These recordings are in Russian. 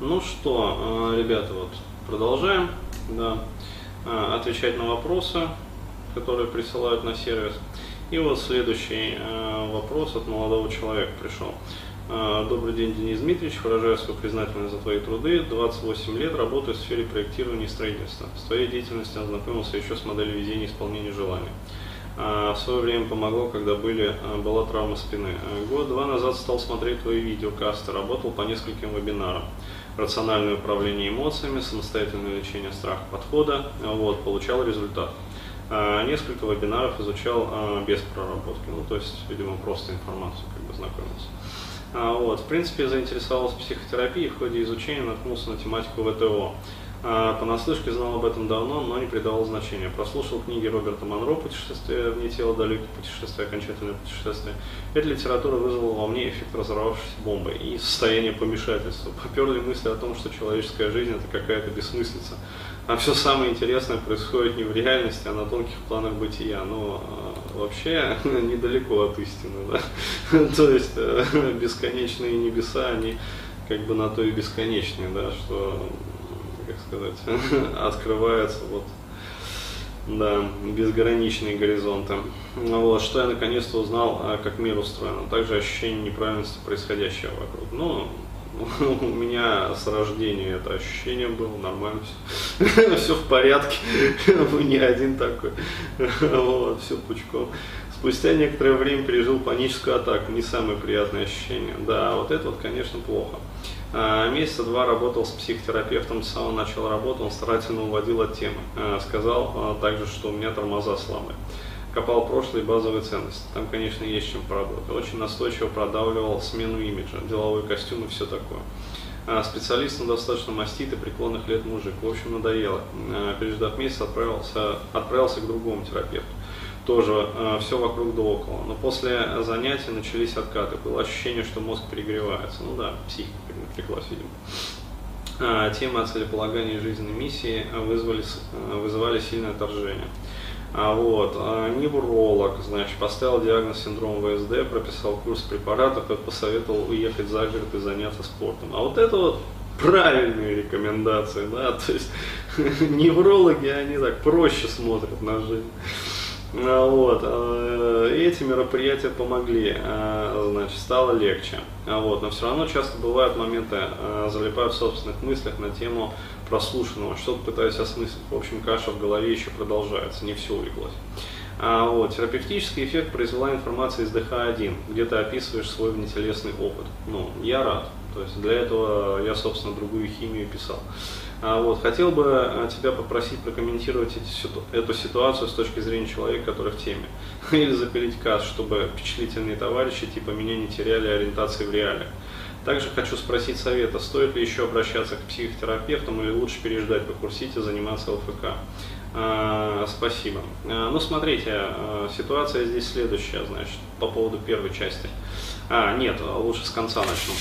Ну что, э, ребята, вот продолжаем да, э, отвечать на вопросы, которые присылают на сервис. И вот следующий э, вопрос от молодого человека пришел. Добрый день, Денис Дмитриевич. Выражаю свою признательность за твои труды. 28 лет работаю в сфере проектирования и строительства. С твоей деятельностью ознакомился еще с моделью везения и исполнения желаний. В свое время помогло, когда были, была травма спины. Год-два назад стал смотреть твои видеокасты, работал по нескольким вебинарам рациональное управление эмоциями, самостоятельное лечение страха подхода, вот, получал результат. А, несколько вебинаров изучал а, без проработки, ну, то есть, видимо, просто информацию как бы знакомился. А, вот, в принципе, заинтересовался психотерапией, в ходе изучения наткнулся на тематику ВТО. А, понаслышке знал об этом давно, но не придавал значения. Прослушал книги Роберта Монро «Путешествие вне тела, далекие путешествия, окончательное путешествие». Эта литература вызвала во мне эффект разорвавшейся бомбы и состояние помешательства. Поперли мысли о том, что человеческая жизнь – это какая-то бессмыслица. А все самое интересное происходит не в реальности, а на тонких планах бытия. Но а, вообще недалеко от истины. Да? То есть э, бесконечные небеса, они как бы на то и бесконечные, да, что сказать, открываются вот, да, безграничные горизонты. Вот, что я наконец-то узнал, а, как мир устроен, а также ощущение неправильности происходящего вокруг. Ну, у меня с рождения это ощущение было, нормально все, все в порядке, вы не один такой, вот, все пучком. Спустя некоторое время пережил паническую атаку, не самое приятное ощущение. Да, вот это вот, конечно, плохо. А, месяца два работал с психотерапевтом, с самого начала работы он старательно уводил от темы. А, сказал а, также, что у меня тормоза слабые. Копал прошлые базовые ценности. Там, конечно, есть чем поработать. Очень настойчиво продавливал смену имиджа, деловой костюм и все такое. Специалист на достаточно мастит и преклонных лет мужик. В общем, надоело. Переждав месяц, отправился, отправился к другому терапевту тоже э, все вокруг да около. Но после занятий начались откаты. Было ощущение, что мозг перегревается. Ну да, психика напряглась, видимо. А, темы о целеполагании жизненной миссии вызвали, э, вызывали сильное отторжение. А вот, а, невролог, значит, поставил диагноз синдром ВСД, прописал курс препаратов и посоветовал уехать за город и заняться спортом. А вот это вот правильные рекомендации, да, то есть неврологи, они так проще смотрят на жизнь. А, вот. А, эти мероприятия помогли, а, значит, стало легче. Вот. Но все равно часто бывают моменты, залипаю в собственных мыслях на тему прослушанного, что-то пытаюсь осмыслить. В общем, каша в голове еще продолжается, не все улеглось. Вот, терапевтический эффект произвела информация из ДХ-1, где ты описываешь свой внетелесный опыт. Ну, я рад. То есть для этого я, собственно, другую химию писал. А вот, хотел бы а, тебя попросить прокомментировать эти, эту ситуацию с точки зрения человека, который в теме. Или запилить касс, чтобы впечатлительные товарищи типа меня не теряли ориентации в реалиях. Также хочу спросить совета, стоит ли еще обращаться к психотерапевтам или лучше переждать по курсите, заниматься ЛФК. А, спасибо. А, ну, смотрите, а, ситуация здесь следующая, значит, по поводу первой части. А, нет, лучше с конца начну.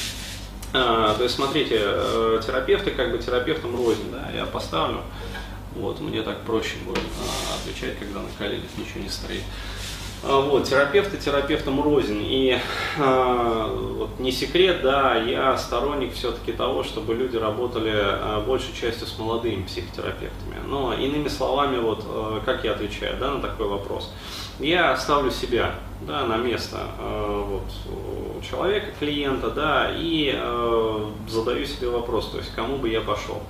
А, то есть, смотрите, э, терапевты как бы терапевтам рознь, да, я поставлю, вот, мне так проще будет а, отвечать, когда на коленях ничего не стоит. А, вот, терапевты терапевтам рознь. И вот не секрет, да, я сторонник все-таки того, чтобы люди работали большей частью с молодыми психотерапевтами. Но иными словами, вот а, как я отвечаю да, на такой вопрос. Я ставлю себя да, на место э, вот, человека, клиента, да, и э, задаю себе вопрос, то есть кому бы я пошел.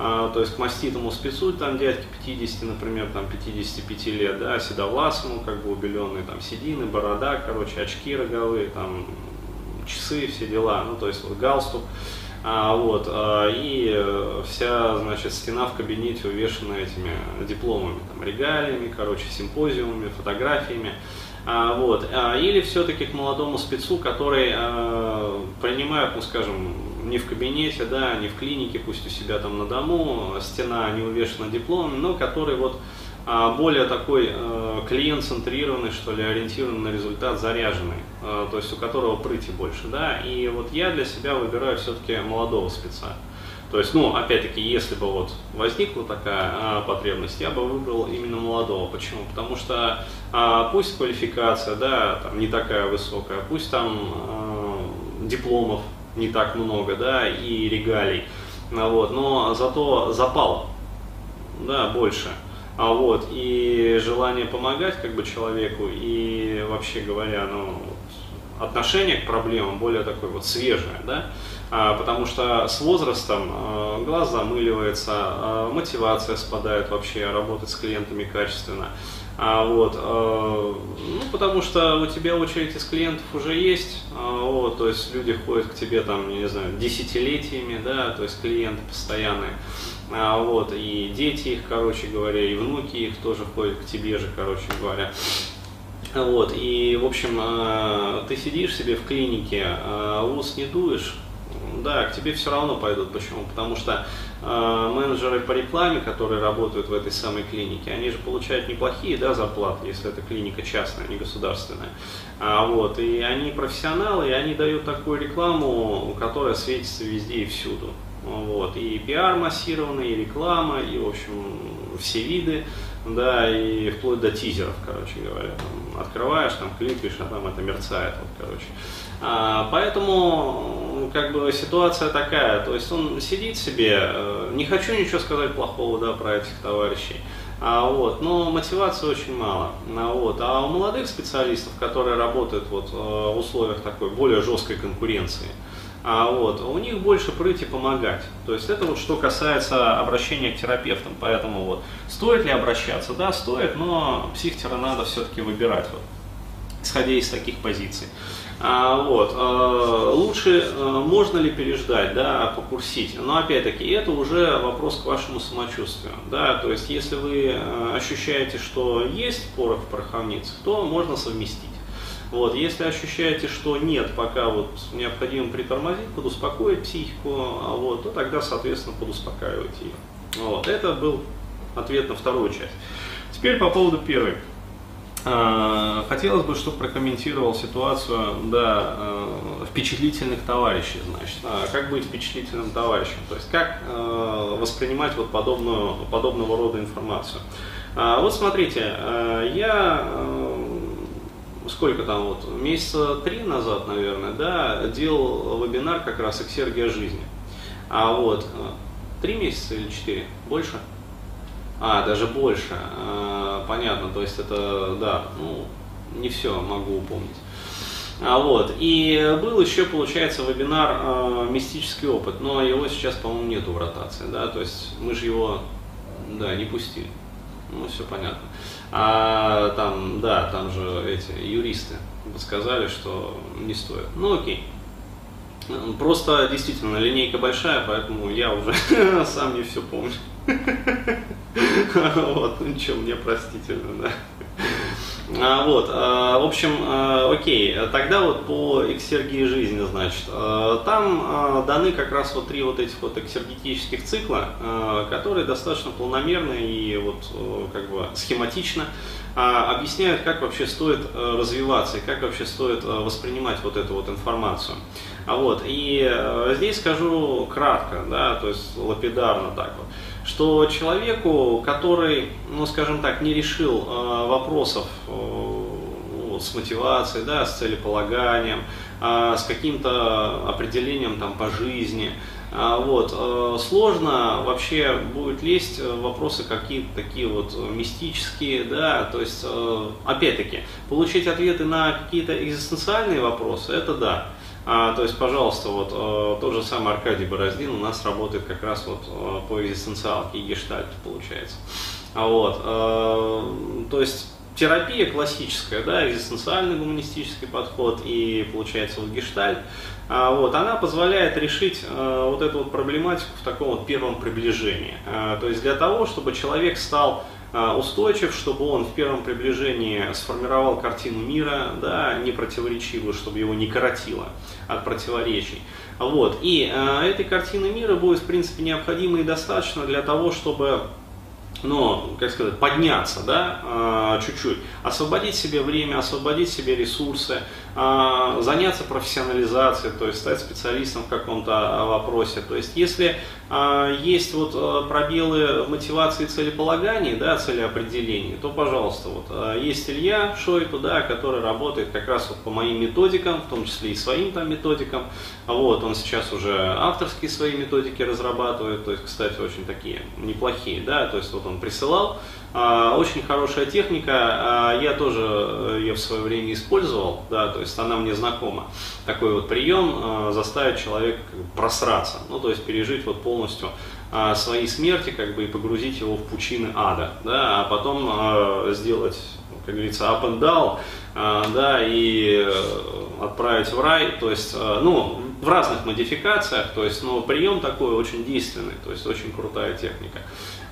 А, то есть к маститому спецу, там дядьке 50, например, там 55 лет, да, седовласому, как бы убеленный, там седины, борода, короче, очки роговые, там часы, все дела, ну, то есть вот галстук, а, вот, а, и э, вся, значит, стена в кабинете увешана этими дипломами, там, регалиями, короче, симпозиумами, фотографиями. А, вот. Или все-таки к молодому спецу, который принимает, ну скажем, не в кабинете, да, не в клинике, пусть у себя там на дому, стена не увешана дипломами, но который вот более такой а, клиент-центрированный, что ли, ориентированный на результат, заряженный, а, то есть у которого прыти больше, да, и вот я для себя выбираю все-таки молодого спеца. То есть, ну, опять-таки, если бы вот возникла такая а, потребность, я бы выбрал именно молодого. Почему? Потому что а, пусть квалификация, да, там не такая высокая, пусть там а, дипломов не так много, да, и регалий. а вот, но зато запала, да, больше. А вот, и желание помогать как бы человеку, и вообще говоря, ну, отношение к проблемам более такое вот свежее, да, а, потому что с возрастом а, глаз замыливается, а, мотивация спадает вообще работать с клиентами качественно, а, вот, а, ну, потому что у тебя очередь из клиентов уже есть, а, вот, то есть люди ходят к тебе там, не знаю, десятилетиями, да, то есть клиенты постоянные, а, вот, и дети их, короче говоря, и внуки их тоже ходят к тебе же, короче говоря. Вот, и, в общем, а, ты сидишь себе в клинике, а, ус не дуешь, да, к тебе все равно пойдут. Почему? Потому что менеджеры по рекламе, которые работают в этой самой клинике, они же получают неплохие да, зарплаты, если это клиника частная, а не государственная. А, вот, и они профессионалы, и они дают такую рекламу, которая светится везде и всюду. Вот, и пиар массированный, и реклама, и, в общем, все виды, да, и вплоть до тизеров, короче говоря. Там, открываешь, там кликаешь, а там это мерцает, вот, короче. А, поэтому, как бы, ситуация такая, то есть он сидит себе, э, не хочу ничего сказать плохого, да, про этих товарищей, а, вот, но мотивации очень мало. А, вот, а у молодых специалистов, которые работают вот, э, в условиях такой более жесткой конкуренции, а вот, у них больше прыть и помогать. То есть это вот что касается обращения к терапевтам. Поэтому вот, стоит ли обращаться? Да, стоит, но психтера надо все-таки выбирать, вот, исходя из таких позиций. А, вот, а, лучше а, можно ли переждать, да, покурсить, но опять-таки это уже вопрос к вашему самочувствию, да, то есть если вы а, ощущаете, что есть порох в пороховницах, то можно совместить. Вот, если ощущаете, что нет, пока вот необходимо притормозить, подуспокоить психику, а вот, то тогда, соответственно, подуспокаивать ее. Вот, это был ответ на вторую часть. Теперь по поводу первой. А, хотелось бы, чтобы прокомментировал ситуацию да, э, впечатлительных товарищей, значит. А, как быть впечатлительным товарищем? То есть как э, воспринимать вот подобную, подобного рода информацию? А, вот смотрите, э, я сколько там вот, месяца три назад, наверное, да, делал вебинар как раз «Эксергия жизни». А вот, три месяца или четыре? Больше? А, даже больше. А, понятно, то есть это, да, ну, не все могу упомнить. А, вот. И был еще, получается, вебинар э, «Мистический опыт», но его сейчас, по-моему, нету в ротации, да, то есть мы же его, да, не пустили. Ну, все понятно. А там, да, там же эти юристы подсказали, что не стоит. Ну, окей. Просто действительно линейка большая, поэтому я уже сам не все помню. Вот, ну ничего, мне простительно, да. А, вот, а, в общем, а, окей, тогда вот по эксергии жизни, значит, там даны как раз вот три вот этих вот эксергетических цикла, которые достаточно планомерно и вот как бы схематично объясняют, как вообще стоит развиваться и как вообще стоит воспринимать вот эту вот информацию. А вот, и здесь скажу кратко, да, то есть лапидарно так вот что человеку, который, ну скажем так, не решил э, вопросов э, с мотивацией, да, с целеполаганием, э, с каким-то определением там по жизни, э, вот, э, сложно вообще будет лезть вопросы какие-то такие вот мистические, да, то есть, э, опять-таки, получить ответы на какие-то экзистенциальные вопросы, это да, а, то есть, пожалуйста, вот э, тот же самый Аркадий Бороздин у нас работает как раз вот э, по экзистенциалке и гештальту, получается. А вот, э, то есть терапия классическая, да, экзистенциальный гуманистический подход и, получается, вот гештальт, а, вот, она позволяет решить а, вот эту вот проблематику в таком вот первом приближении. А, то есть для того, чтобы человек стал устойчив, чтобы он в первом приближении сформировал картину мира, да, не противоречивую, чтобы его не коротило от противоречий. Вот. И э, этой картины мира будет, в принципе, необходимо и достаточно для того, чтобы ну, как сказать, подняться, да, чуть-чуть, освободить себе время, освободить себе ресурсы, а, заняться профессионализацией, то есть стать специалистом в каком-то а, вопросе. То есть если а, есть вот а, пробелы мотивации целеполагания, да, целеопределения, то, пожалуйста, вот а, есть Илья Шойку, да, который работает как раз вот по моим методикам, в том числе и своим там методикам. Вот, он сейчас уже авторские свои методики разрабатывает, то есть, кстати, очень такие неплохие, да, то есть вот он присылал, а, очень хорошая техника, а, я тоже э, ее в свое время использовал, да, то есть она мне знакома. Такой вот прием а, заставить человека просраться, ну то есть пережить вот полностью свои смерти, как бы и погрузить его в пучины ада, да, а потом сделать, как говорится, up and down, да, и э, отправить в рай, то есть, ну, в разных модификациях, то есть, но прием такой очень действенный, то есть очень крутая техника.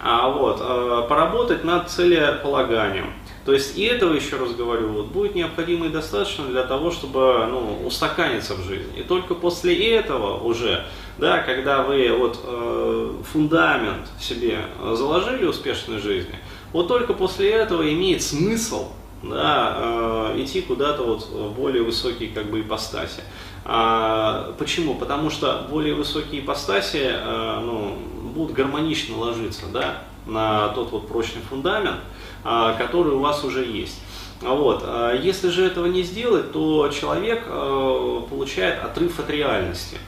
А, вот, а, поработать над целеполаганием. То есть и этого, еще раз говорю, вот, будет необходимо и достаточно для того, чтобы ну, устаканиться в жизни. И только после этого уже, да, когда вы вот, э, фундамент себе заложили успешной жизни, вот только после этого имеет смысл да, э, идти куда-то вот в более высокие как бы ипостаси. А, почему? Потому что более высокие ипостаси э, ну, будут гармонично ложиться да, на тот вот прочный фундамент, а, который у вас уже есть. Вот. А если же этого не сделать, то человек получает отрыв от реальности.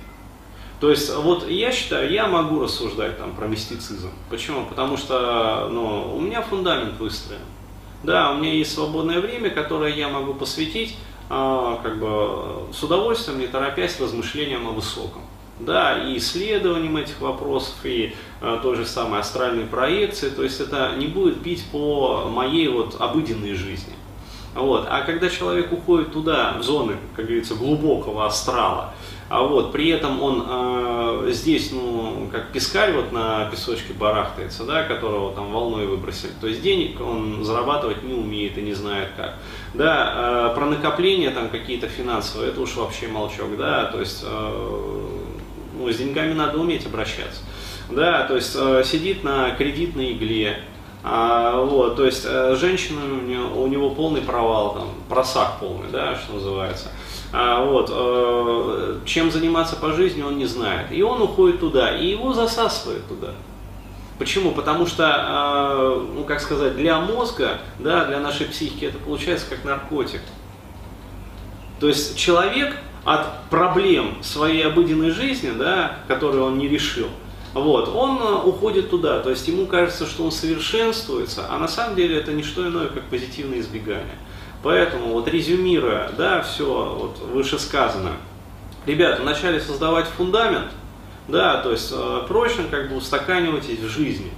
То есть, вот я считаю, я могу рассуждать там про мистицизм. Почему? Потому что ну, у меня фундамент выстроен. Да, у меня есть свободное время, которое я могу посвятить а, как бы, с удовольствием, не торопясь размышлениям о высоком да, и исследованием этих вопросов, и э, той же самой астральной проекции, то есть это не будет бить по моей вот обыденной жизни. Вот. А когда человек уходит туда, в зоны, как говорится, глубокого астрала, а вот при этом он э, здесь, ну, как пескарь вот на песочке барахтается, да, которого там волной выбросили, то есть денег он зарабатывать не умеет и не знает как. Да, э, про накопления там какие-то финансовые, это уж вообще молчок, да, то есть э, ну, с деньгами надо уметь обращаться. Да, то есть э, сидит на кредитной игле, а, вот, то есть э, женщина, у него, у него полный провал, там, просак полный, да, что называется. А, вот, э, чем заниматься по жизни он не знает. И он уходит туда, и его засасывает туда. Почему? Потому что, э, ну как сказать, для мозга, да, для нашей психики это получается как наркотик. То есть человек от проблем своей обыденной жизни, да, которые он не решил, вот, он э, уходит туда, то есть ему кажется, что он совершенствуется, а на самом деле это не что иное, как позитивное избегание. Поэтому вот резюмируя, да, все вот вышесказанное, ребята, начали создавать фундамент, да, то есть э, прочно как бы устаканивайтесь в жизни.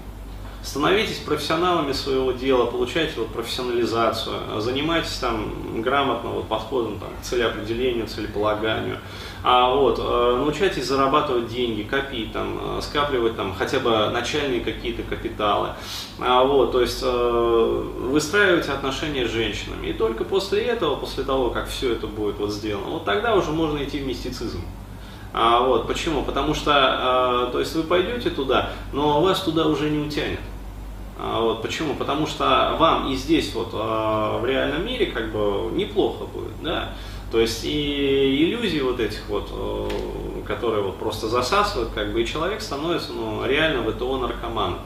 Становитесь профессионалами своего дела, получайте вот профессионализацию, занимайтесь там грамотно вот подходом там, к целеопределению, целеполаганию. А вот, э, научайтесь зарабатывать деньги, копить, там, э, скапливать там, хотя бы начальные какие-то капиталы. А вот, то есть э, выстраивайте отношения с женщинами. И только после этого, после того, как все это будет вот сделано, вот тогда уже можно идти в мистицизм. А, вот, почему? Потому что, а, то есть вы пойдете туда, но вас туда уже не утянет. А, вот, почему? Потому что вам и здесь вот а, в реальном мире как бы неплохо будет, да. То есть и иллюзии вот этих вот, а, которые вот просто засасывают, как бы и человек становится ну, реально ВТО наркоманом.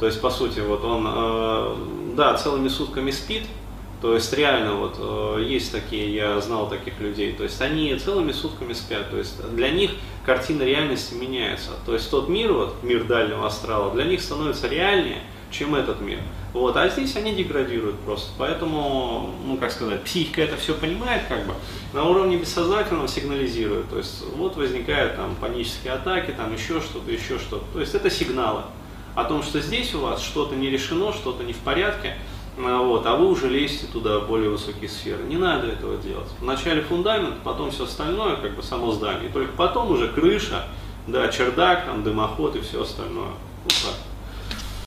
То есть, по сути, вот он, да, целыми сутками спит, то есть реально вот есть такие, я знал таких людей, то есть они целыми сутками спят, то есть для них картина реальности меняется. То есть тот мир, вот мир дальнего астрала, для них становится реальнее, чем этот мир. Вот, а здесь они деградируют просто. Поэтому, ну как сказать, психика это все понимает, как бы, на уровне бессознательного сигнализирует. То есть вот возникают там панические атаки, там еще что-то, еще что-то. То есть это сигналы о том, что здесь у вас что-то не решено, что-то не в порядке. А, вот, а вы уже лезете туда в более высокие сферы. Не надо этого делать. Вначале фундамент, потом все остальное, как бы само здание. И только потом уже крыша, да, чердак, там, дымоход и все остальное. Вот так.